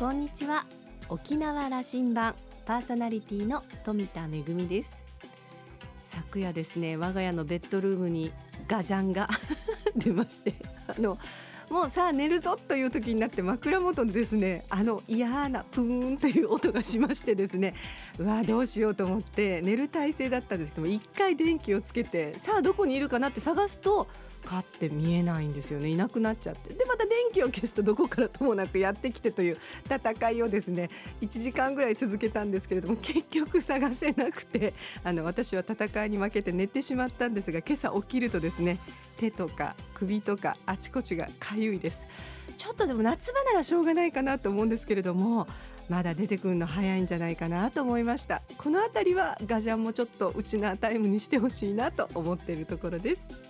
こんにちは。沖縄羅針盤パーソナリティの富田恵です。昨夜ですね我が家のベッドルームにガジャンが 出ましてあのもうさあ寝るぞという時になって枕元でですねあの嫌なプーンという音がしましてですねうわどうしようと思って寝る体勢だったんですけども一回電気をつけてさあどこにいるかなって探すとかって見えないんですよね。いなくなっちゃって。でまた電気を消すとどこからともなくやってきてという戦いをですね1時間ぐらい続けたんですけれども結局探せなくてあの私は戦いに負けて寝てしまったんですが今朝起きるとですね手とか首とかあちこちがかゆいです。ちょっとでも夏場ならしょうがないかなと思うんですけれどもまだ出てくるの早いんじゃないかなと思いました。この辺りはガジャンもちょっとうちなタイムにしてほしいなと思っているところです。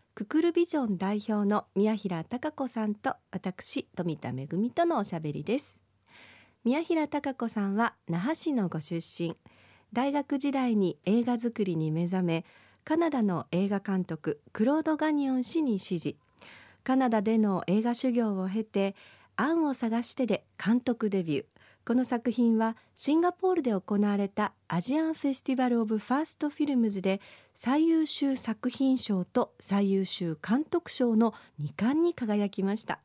ククルビジョン代表の宮平貴子さんと私富田恵とのおしゃべりです。宮平貴子さんは那覇市のご出身。大学時代に映画作りに目覚めカナダの映画監督クロード・ガニオン氏に師事カナダでの映画修行を経て「アンを探して」で監督デビュー。この作品はシンガポールで行われたアジアンフェスティバル・オブ・ファースト・フィルムズで最優秀作品賞と最優秀監督賞の2冠に輝きました。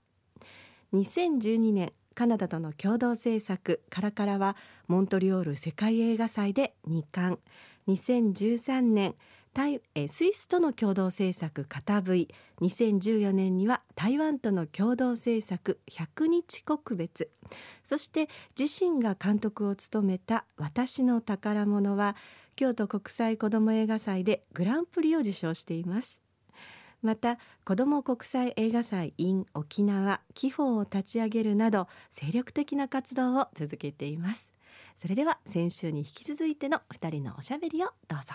2012年カナダとの共同制作カラカラはモントリオール世界映画祭で2冠。2013年タイえスイスとの共同制作「片 V」2014年には台湾との共同制作「百日告別」そして自身が監督を務めた「私の宝物」は京都国際子ども映画祭でグランプリを受賞しています。また子ども国際映画祭 in 沖縄紀宝を立ち上げるなど精力的な活動を続けています。それでは先週に引き続いての2人のおしゃべりをどうぞ。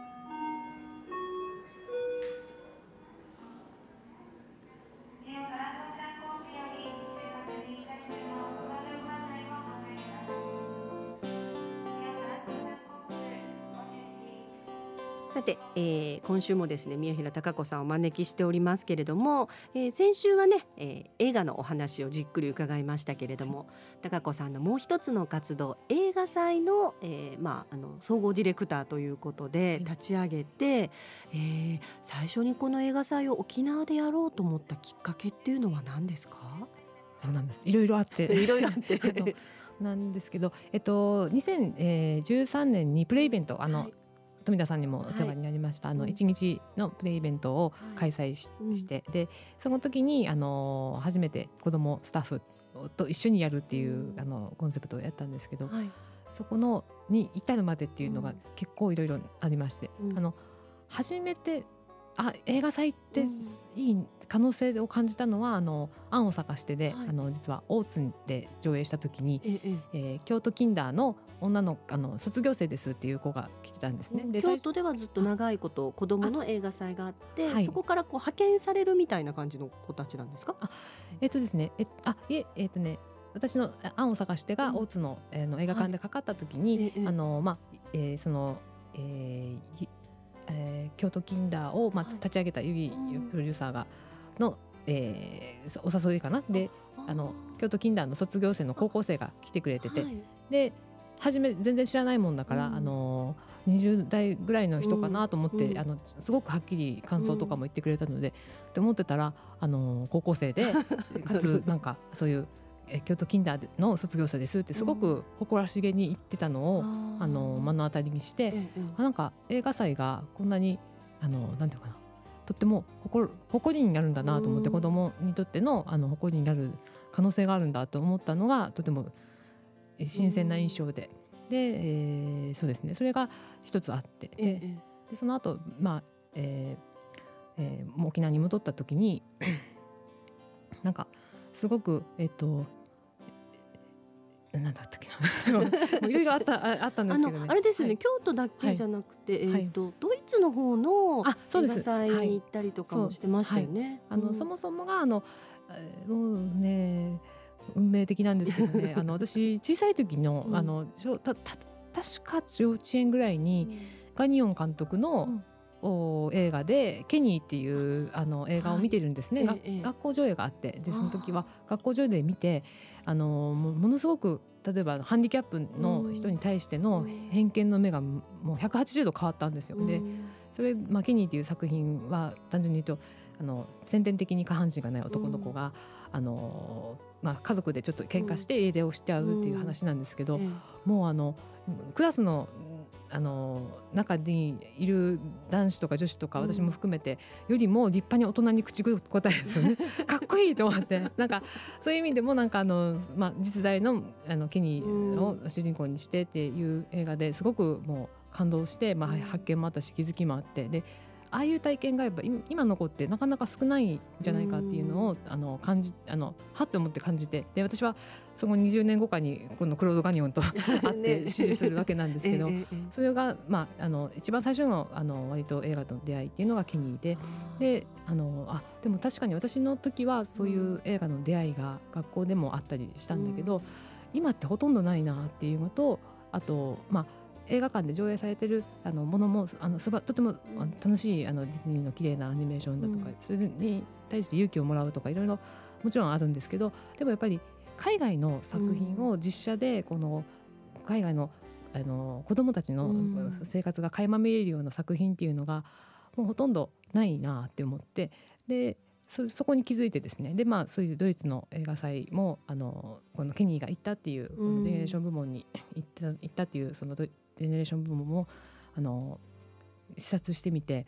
さて、えー、今週もですね宮平貴子さんをお招きしておりますけれども、えー、先週はね、えー、映画のお話をじっくり伺いましたけれども貴子さんのもう一つの活動映画祭の,、えーまあ、あの総合ディレクターということで立ち上げて、えー、最初にこの映画祭を沖縄でやろうと思ったきっかけっていうのは何ですか？そうなんです。いろいろあって。いろいろあって。なんですけど、えっと、2013年にプレイベントあの、はい富田さんにもお世話になりました、はい、あの一日のプレイイベントを開催しはい、して、でその時にあの初めて子どもスタッフと一緒にやるっていう、あのコンセプトをやったんですけど、はい、そこのに至るまでっていうのが結構いろいろありまして、うん、あの初めてあ映画祭っていい可能性を感じたのは「あの案を探してで」はい、あの実は大津で上映した時に、ええ。えー、京都キンダーの女のあの卒業生ですっていう子が来てたんですね。で京都ではずっと長いこと子供の映画祭があって、はい、そこからこう派遣されるみたいな感じの子たちなんですか？あえっとですねえあいええっとね私の案を探してが大津の,、えー、の映画館でかかった時に、はい、あのまあ、えー、その、えーえー、京都キンダーを、まあ、立ち上げたゆぎプロデューサーがの、えー、お誘いかな。であの京都キンダーの卒業生の高校生が来てくれてて、はい、で初め全然知らないもんだから、うん、あの20代ぐらいの人かなと思って、うん、あのすごくはっきり感想とかも言ってくれたので、うん、って思ってたらあの高校生で かつなんかそういう京都キンダーの卒業生ですってすごく誇らしげに言ってたのを、あの目の当たりにして、あなんか映画祭がこんなにあのなんていうかなとっても誇誇りになるんだなと思って子供にとってのあの誇りになる可能性があるんだと思ったのがとても新鮮な印象で。で、えー、そうですね。それが一つあって。ででその後まあえーえー、沖縄に戻った時に なんかすごくえっ、ー、となんだったっけな。いろいろあったああったんですけどね。あれですよね、はい。京都だけじゃなくて、はいえっ、とドイツの方のあそうです。映画祭に行ったりとかもしてましたよね。あの、うん。そもそもがあのえーもうね運命的なんですけどね。あの私小さい時の,、うん。あのたた確か幼稚園ぐらいにガニオン監督の、うん。お映画で「ケニー」っていうあの映画を見てるんですね、がはい。ええ学校上映があって。でその時あは学校上映で見てあのものすごく例えばハンディキャップの人に対しての偏見の目がもう180度変わったんですよ。でうん。それ、まあ、ケニーっていう作品は単純に言うとあの先天的に下半身がない男の子が、あのまあ、家族でちょっと喧嘩して家出をしちゃうっていう話なんですけど、えもうあのクラスのあの中にいる男子とか女子とかうん。私も含めてよりも立派に大人に口答えですよね かっこいいと思ってなんかそういう意味でもなんかあの、まあ、実在のあのケニーを主人公にしてっていう映画ですごくもう感動して、まあ、うん。発見もあったし気づきもあってでああいう体験がやっぱ今今の子ってなかなか少ないんじゃないかっていうのを、あの感じあのはって思って感じて。で私はその20年後かにこのクロード・ガニオンと 会って支持するわけなんですけど、ええええそれが、まあ、あの一番最初のあの割と映画との出会いっていうのがケニーで。であのあでも確かに私の時はそういう映画の出会いが学校でもあったりしたんだけど、今ってほとんどないなっていうのとあとまあ映画館で上映されてるあのものもあのすばとても楽しいあのディズニーの綺麗なアニメーションだとか、うん。それに対して勇気をもらうとかいろいろもちろんあるんですけどでもやっぱり海外の作品を実写でこの海外のあの子供たちのうん。生活が垣間見れるような作品っていうのがもうほとんどないなって思ってでそそこに気づいてですね。でまあそういうドイツの映画祭もあのこのケニーが行ったっていうこうん。のジェネレーション部門に行った行ったっていうそのジェネレーション部門もあの視察してみて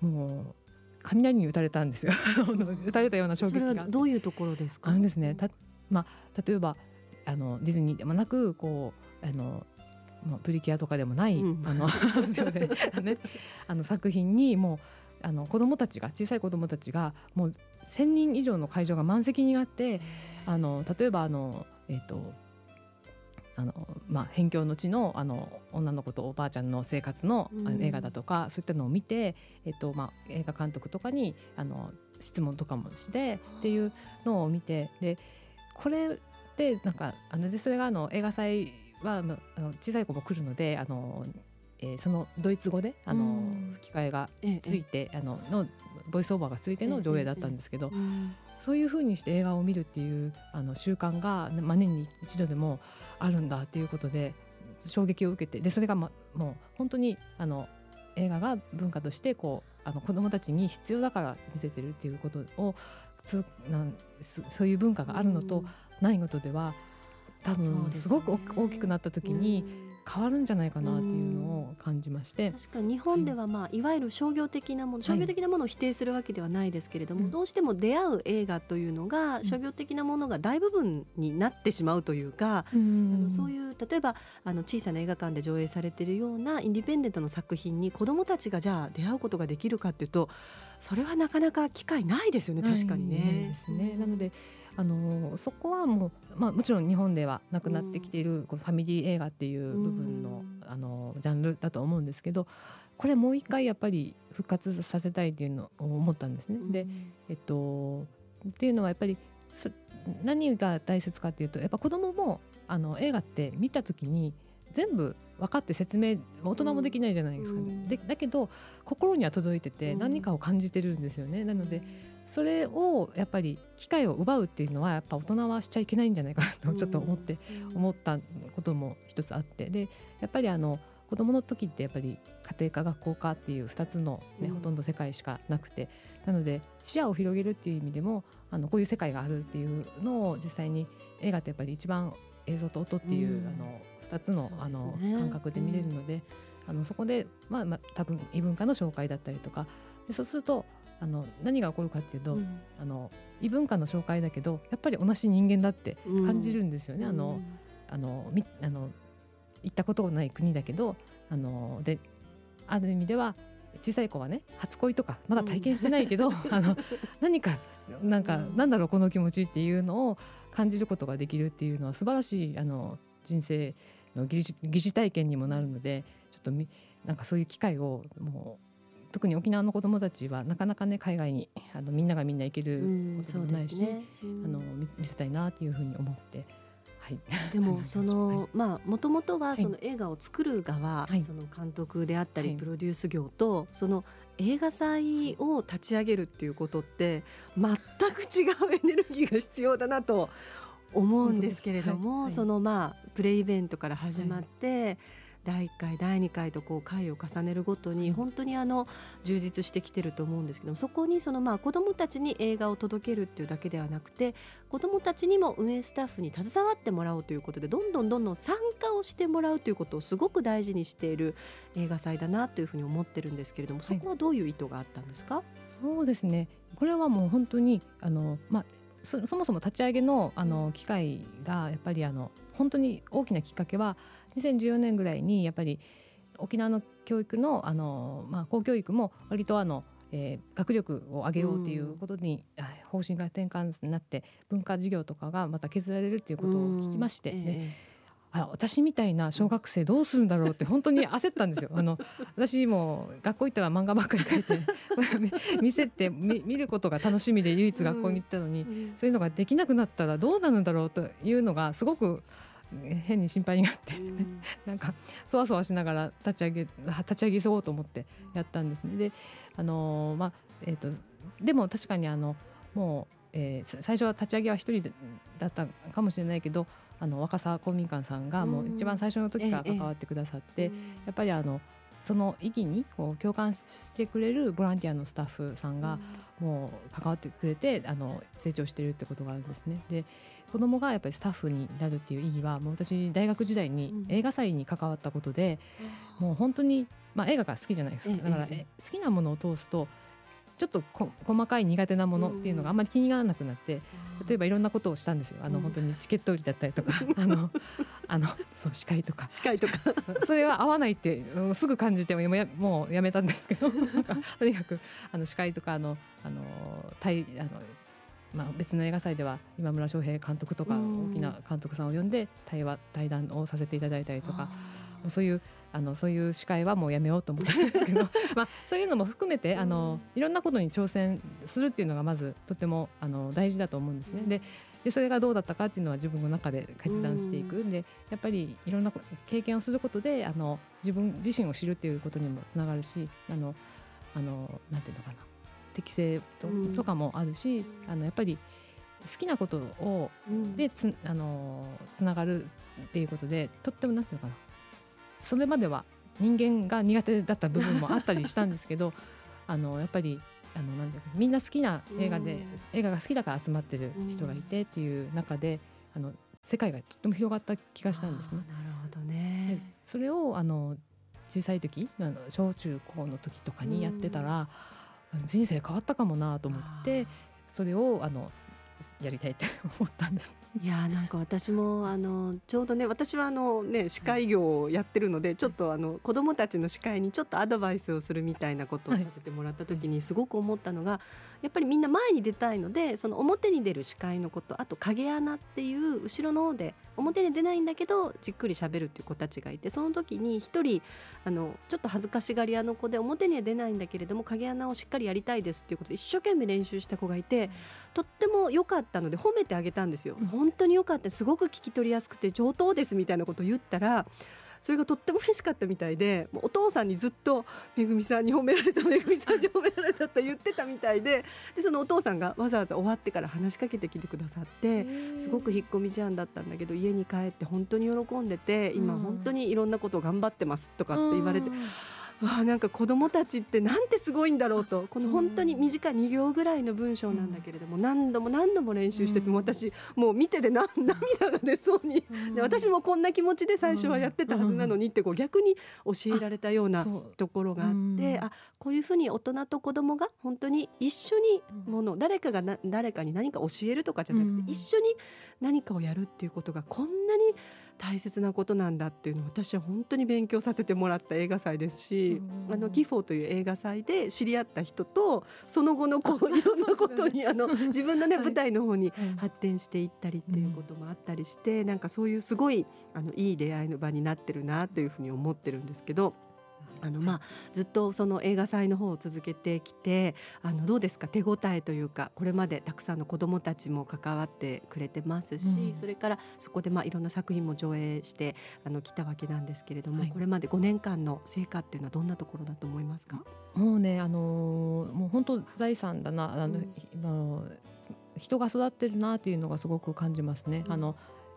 もう雷に打たれたんですよ。打たれたような衝撃が。それはどういうところですか？あのですねた、まあ、例えばあのディズニーでもなくこうあの、まあ、プリキュアとかでもない、うん。あの すいません。ね、あの作品にもうあの子供たちが小さい子供たちがもう1,000人以上の会場が満席になってあの例えばあのえっ、とあのまあ、辺境の地のあの女の子とおばあちゃんの生活の映画だとか、そういったのを見て、えっとまあ、映画監督とかにあの質問とかもしてっていうのを見てでこれでなんかあのでそれがあの映画祭はあの小さい子も来るのであの、えーそのドイツ語であの、うん。吹き替えがええついて、あののボイスオーバーがついての上映だったんですけど、うんそういうふうにして映画を見るっていうあの習慣が、まあ、年に一度でもあるんだっていうことで衝撃を受けてでそれが、ま、もう本当にあの映画が文化としてこうあの子どもたちに必要だから見せてるっていうことをつなんそそういう文化があるのとないのとでは多分すごく大大きくなった時に変わるんじゃないかなっていうのを感じまして。確かに日本では、まあ、い。わゆる商業的なもの、商業的なものを否定するわけではないですけれども、うん。どうしても出会う映画というのが、ん。商業的なものが大部分になってしまうというか、ああのそうういう例えばあの小さな映画館で上映されているようなインディペンデントの作品に子どもたちがじゃあ出会うことができるかっていうとそれはなかなか機会ないですよね。確かにないね。ですね。なのであのそこはもう、まあ、もちろん日本ではなくなってきている、ファミリー映画っていう部分の,、うん。あのジャンルだと思うんですけどこれもう一回やっぱり復活させたいっていうのを思ったんですね。で、えっと、っていうのはやっぱりそ何が大切かっていうとやっぱ子供もあの映画って見た時に全部分かって説明大人もできないじゃないですか、ね。うん。でだけど心には届いててうん。何かを感じてるんですよね。なのでそれをやっぱり機会を奪うっていうのはやっぱ大人はしちゃいけないんじゃないかなとちょっと思って、思ったことも一つあって。でやっぱりあの子供の時ってやっぱり家庭科学校科っていう2つの、ねうん。ほとんど世界しかなくて。なので視野を広げるっていう意味でもあのこういう世界があるっていうのを実際に映画ってやっぱり一番映像と音っていう、うん。あの2つの,、そうあの感覚で見れるので、あのそこで、まあまあ、多分異文化の紹介だったりとかでそうするとあの何が起こるかっていうと、うん。あの異文化の紹介だけどやっぱり同じ人間だって感じるんですよね。あのうん。あのみあの行ったことがない国だけどあのである意味では小さい子はね初恋とかまだ体験してないけど、あの何かなんか、なんだろうこの気持ちっていうのを感じることができるっていうのは素晴らしいあの人生の疑似体験にもなるのでちょっとみなんかそういう機会をもう特に沖縄の子どもたちはなかなかね海外にあのみんながみんな行けることでもないし、ね。うん、あの見せたいなっていうふうに思ってはい、でもその、まあもともとはその映画を作る側、はい、その監督であったりプロデュース業と、その映画祭を立ち上げるっていうことって全く違うエネルギーが必要だなと思うんですけれども、そのまあプレイイベントから始まって、第1回第2回とこう回を重ねるごとに本当にあの充実してきてると思うんですけどもそこにそのまあ子どもたちに映画を届けるっていうだけではなくて子どもたちにも運営スタッフに携わってもらおうということでどんどんどんどん参加をしてもらうということをすごく大事にしている映画祭だなというふうに思ってるんですけれどもそこはどういう意図があったんですか、はい、そうですね。これはもう本当にあの、まあそもそも立ち上げのあの機会がやっぱりあの本当に大きなきっかけは2014年ぐらいにやっぱり沖縄の教育のあの、まあ、公教育も割とあの、えー、学力を上げようということに、うん、方針が転換になって文化事業とかがまた削られるということを聞きまして、ね、えー。あ私みたいな小学生どうするんだろうって本当に焦ったんですよ。あの私も学校行ったら漫画ばっかり描いて 見せて見ることが楽しみで唯一学校に行ったのに、うん、そういうのができなくなったらどうなるんだろうというのがすごく変に心配になって、うん、なんかそわそわしながら立ち上げ立ち上げそうと思ってやったんですね。であのまあえーと、でも確かにあのもう、えー、最初は立ち上げは一人だったかもしれないけどあの若狭公民館さんがもう一番最初の時から関わってくださって、やっぱりあのその意義にこう共感してくれるボランティアのスタッフさんがもう関わってくれてあの成長しているってことがあるんですね。で子供がやっぱりスタッフになるっていう意義はもう私大学時代に映画祭に関わったことで、もう本当に、まあ、映画が好きじゃないですか。だから、え好きなものを通すとちょっと細かい苦手なものっていうのがあんまり気にならなくなって、例えばいろんなことをしたんですよ。あの、本当にチケット売りだったりとか。あのあのそう司会とか。司会とか。それは合わないってすぐ感じてもやもうやめたんですけど。とにかくあの司会とかあのあの対あのまあ、別の映画祭では今村翔平監督とか大きな監督さんを呼んで対話対談をさせていただいたりとかそういうあのそういう司会はもうやめようと思ったんですけど。まあ、そういうのも含めてあのいろんなことに挑戦するっていうのがまずとてもあの大事だと思うんですね。ででそれがどうだったかっていうのは自分の中で決断していく。ん。でやっぱりいろんな経験をすることであの自分自身を知るっていうことにもつながるしあのあのなんていうのかな。適性と,、とかもあるしあのやっぱり好きなことを、でつあのつながるっていうことでとってもなんていうのかなそれまでは人間が苦手だった部分もあったりしたんですけど あのやっぱりあのなんていうかみんな好きな映画で、映画が好きだから集まってる人がいてっていう中で、あの世界がとっても広がった気がしたんですね。なるほどね。それをあの小さい時あの小中高の時とかにやってたら、人生変わったかもなと思ってそれをあのやりたいって思ったんです。いやなんか私もあのちょうどね私はあのね司会業をやってるのでちょっとあの子どもたちの司会にちょっとアドバイスをするみたいなことをさせてもらった時にすごく思ったのがやっぱりみんな前に出たいのでその表に出る司会のことあと影穴っていう後ろの方で表に出ないんだけどじっくり喋るっていう子たちがいてその時に一人あのちょっと恥ずかしがり屋の子で表には出ないんだけれども影穴をしっかりやりたいですっていうことで一生懸命練習した子がいてとっても良かったので褒めてあげたんですよ。本当に良かったすごく聞き取りやすくて上等ですみたいなことを言ったらそれがとっても嬉しかったみたいでお父さんにずっと「めぐみさんに褒められた めぐみさんに褒められた」って言ってたみたいででそのお父さんがわざわざ終わってから話しかけてきてくださってすごく引っ込み思案だったんだけど家に帰って本当に喜んでて今本当にいろんなことを頑張ってますとかって言われて。わあなんか子どもたちってなんてすごいんだろうと。この本当に短い2行ぐらいの文章なんだけれども、何度も何度も練習してても私もう見てて 涙が出そうに、で私もこんな気持ちで最初はやってたはずなのにってこう逆に教えられたようなところがあってあこういうふうに大人と子どもが本当に一緒にもの誰かが誰かに何か教えるとかじゃなくて一緒に何かをやるっていうことがこんなに大切なことなんだっていうのを私は本当に勉強させてもらった映画祭ですし、あのギフォーという映画祭で知り合った人とその後のこういろんなことにあの 自分のね舞台の方に発展していったりっていうこともあったりして、なんかそういうすごいあのいい出会いの場になってるなというふうに思ってるんですけど。あのまあずっとその映画祭の方を続けてきてあのどうですか？手応えというかこれまでたくさんの子どもたちも関わってくれてますし、うん、それからそこでまあいろんな作品も上映してあの来たわけなんですけれども、はい、これまで5年間の成果っていうのはどんなところだと思いますか？もうねあのー、もう本当財産だなあの、うん、人が育ってるなっていうのがすごく感じますね。うん、あの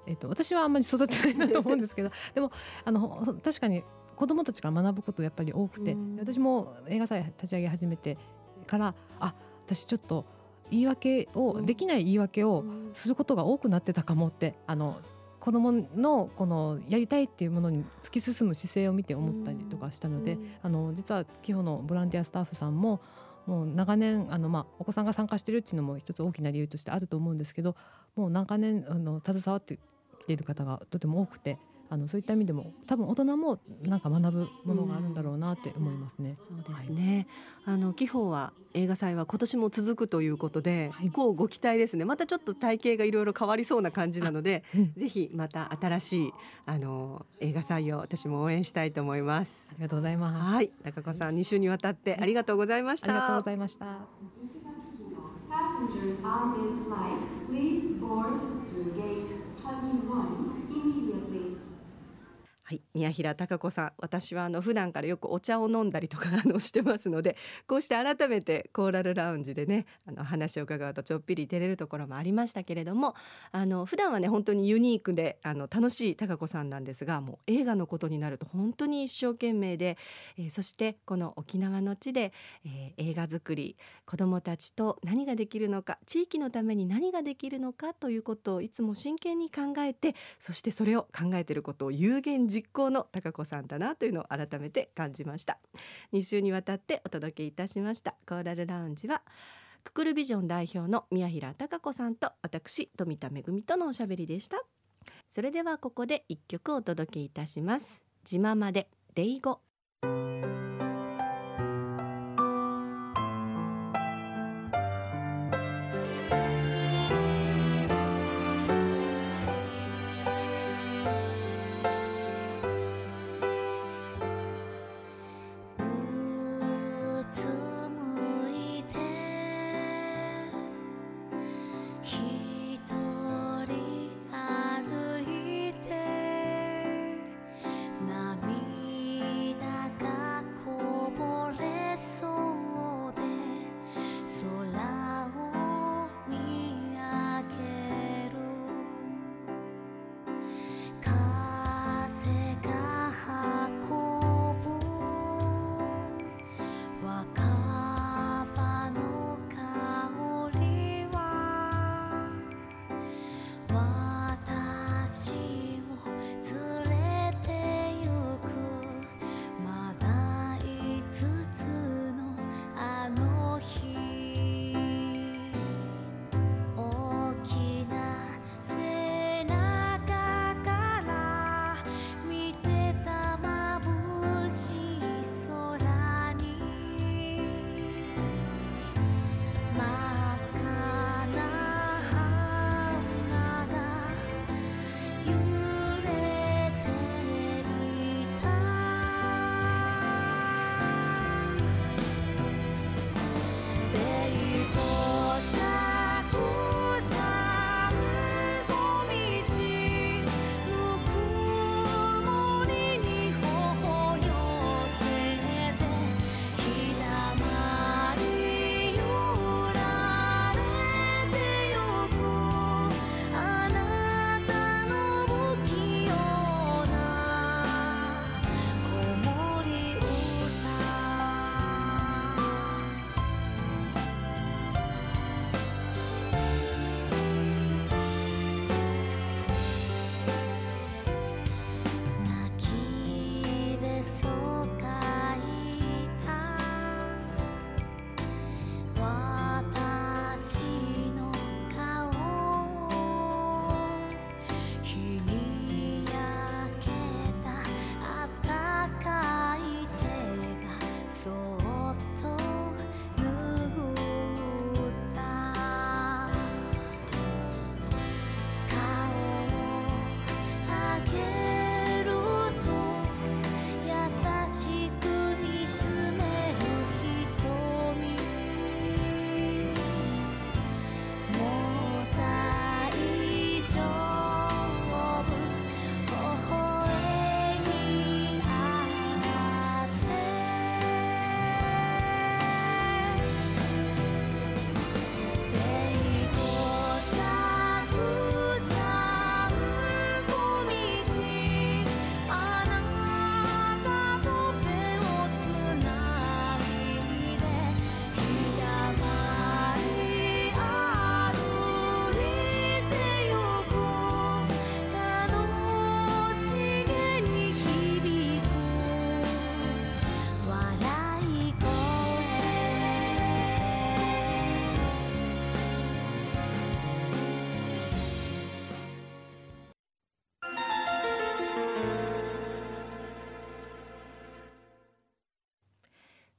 えっと、私はあんまり育ってないなと思うんですけどでもあの確かに子どもたちから学ぶことやっぱり多くて、私も映画祭立ち上げ始めてからあ私ちょっと言い訳を、できない言い訳をすることが多くなってたかもってあの子どものこのやりたいっていうものに突き進む姿勢を見て思ったりとかしたので、あの実は基本のボランティアスタッフさんももう長年あの、まあ、お子さんが参加してるっていうのも一つ大きな理由としてあると思うんですけどもう長年あの携わってきている方がとても多くてあのそういった意味でも多分大人もなんか学ぶものがあるんだろうなって思いますね。うん、そうですね、はい、あの紀宝は映画祭は今年も続くということで、はい、こうご期待ですね。またちょっと体型がいろいろ変わりそうな感じなので、うん、ぜひまた新しいあの映画祭を私も応援したいと思います。ありがとうございます。はい。高子さん2週にわたってありがとうございました、ありがとうございました。Passengers on this flight, please board through gate 21 immediately. はい宮平貴子さん私はあの普段からよくお茶を飲んだりとか あのしてますのでこうして改めてコーラルラウンジでねあの話を伺うとちょっぴり照れるところもありましたけれどもあの普段はね本当にユニークであの楽しい貴子さんなんですがもう映画のことになると本当に一生懸命で、えー、そしてこの沖縄の地で、えー、映画作り子どもたちと何ができるのか地域のために何ができるのかということをいつも真剣に考えてそしてそれを考えてることを有言実実行の高子さんだなというのを改めて感じました。2週にわたってお届けいたしました。コーラルラウンジはククルビジョン代表の宮平貴子さんと私富田恵とのおしゃべりでした。それではここで一曲お届けいたします。自慢までデイゴ。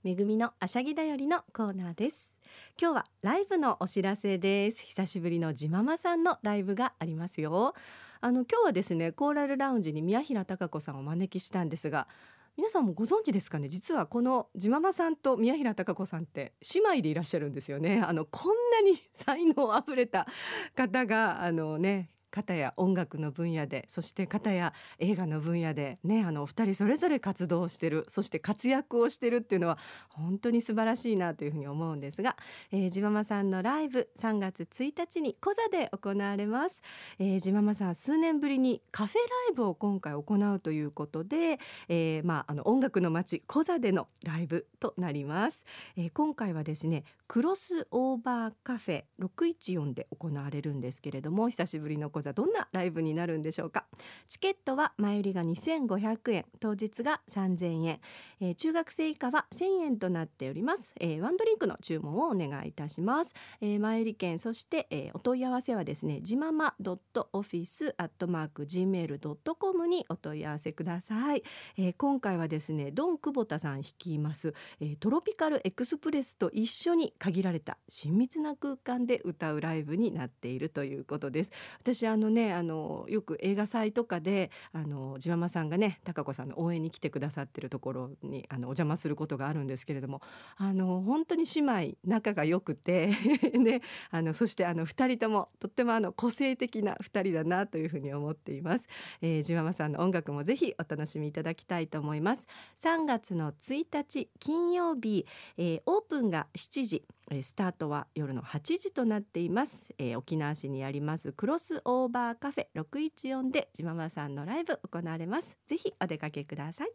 めぐみのあしゃぎだよりのコーナーです。今日はライブのお知らせです。久しぶりのじままさんのライブがありますよ。あの今日はですねコーラルラウンジに宮平貴子さんをお招きしたんですが皆さんもご存知ですかね？実はこのじままさんと宮平貴子さんって姉妹でいらっしゃるんですよね。あのこんなに才能あふれた方があのね方や音楽の分野でそして方や映画の分野でねあのお二人それぞれ活動してるそして活躍をしてるっていうのは本当に素晴らしいなというふうに思うんですが、えー、ジママさんのライブ3月1日にコザで行われます、えー、ジママさん数年ぶりにカフェライブを今回行うということで、えー、まああの音楽の街コザでのライブとなります、えー、今回はですねクロスオーバーカフェ614で行われるんですけれども久しぶりの講座どんなライブになるんでしょうか。チケットは前売りが2500円当日が3000円、えー、中学生以下は1000円となっております、えー、ワンドリンクの注文をお願いいたします、えー、前売り券そして、えー、お問い合わせはですねじまま .office.gmail.com にお問い合わせください、えー、今回はですねドン久保田さん率います、えー、トロピカルエクスプレスと一緒に限られた親密な空間で歌うライブになっているということです。私あのねあのよく映画祭とかであのジママさんがね高子さんの応援に来てくださってるところにあのお邪魔することがあるんですけれどもあの本当に姉妹仲が良くて ねあのそしてあの2人ともとってもあの個性的な2人だなというふうに思っています、えー、ジママさんの音楽もぜひお楽しみいただきたいと思います。3月の1日金曜日、えー、オープンが7時。スタートは夜の8時となっています、えー、沖縄市にありますクロスオーバーカフェ614でジママさんのライブ行われます。ぜひお出かけください。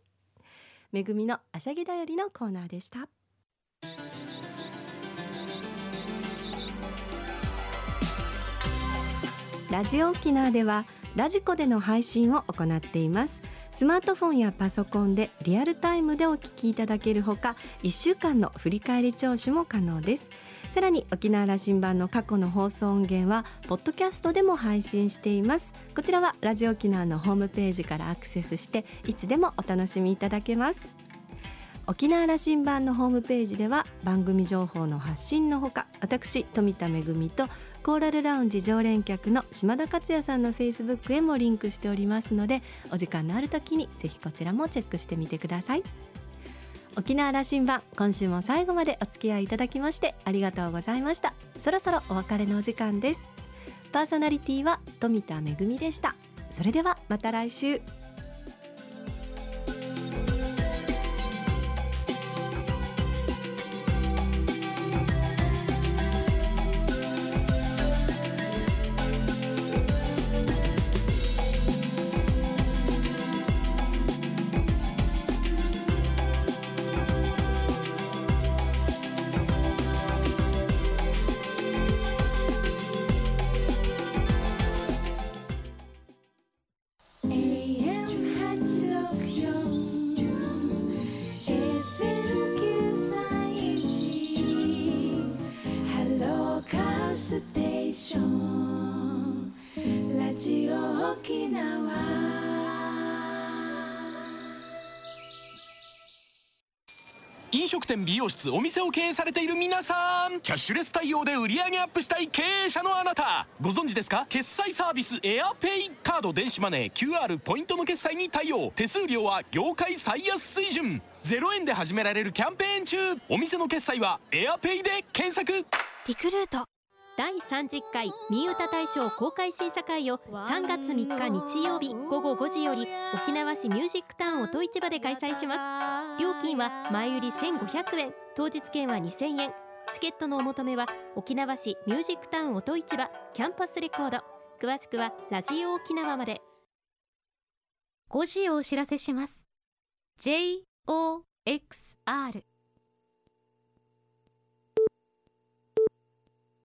めぐみのあしゃぎだよりのコーナーでした。ラジオ沖縄ではラジコでの配信を行っています。スマートフォンやパソコンでリアルタイムでお聞きいただけるほか1週間の振り返り聴取も可能です。さらに沖縄羅針盤の過去の放送音源はポッドキャストでも配信しています。こちらはラジオ沖縄のホームページからアクセスしていつでもお楽しみいただけます。沖縄羅針盤のホームページでは番組情報の発信のほか私富田恵とコーラルラウンジ常連客の島田克也さんのフェイスブックへもリンクしておりますのでお時間のある時にぜひこちらもチェックしてみてください。沖縄羅針盤今週も最後までお付き合いいただきましてありがとうございました。そろそろお別れのお時間です。パーソナリティは富田恵でした。それではまた来週。食店美容室お店を経営されている皆さん。キャッシュレス対応で売り上げアップしたい経営者のあなた。ご存知ですか？決済サービスエアペイカード電子マネー。QR ポイントの決済に対応。手数料は業界最安水準。0円で始められるキャンペーン中。お店の決済はエアペイで検索。リクルート。第30回新歌大賞公開審査会を3月3日日曜日午後5時より沖縄市ミュージックタウン音市場で開催します。料金は前売り1500円当日券は2000円。チケットのお求めは沖縄市ミュージックタウン音市場キャンパスレコード。詳しくはラジオ沖縄まで。5時をお知らせします。JOXR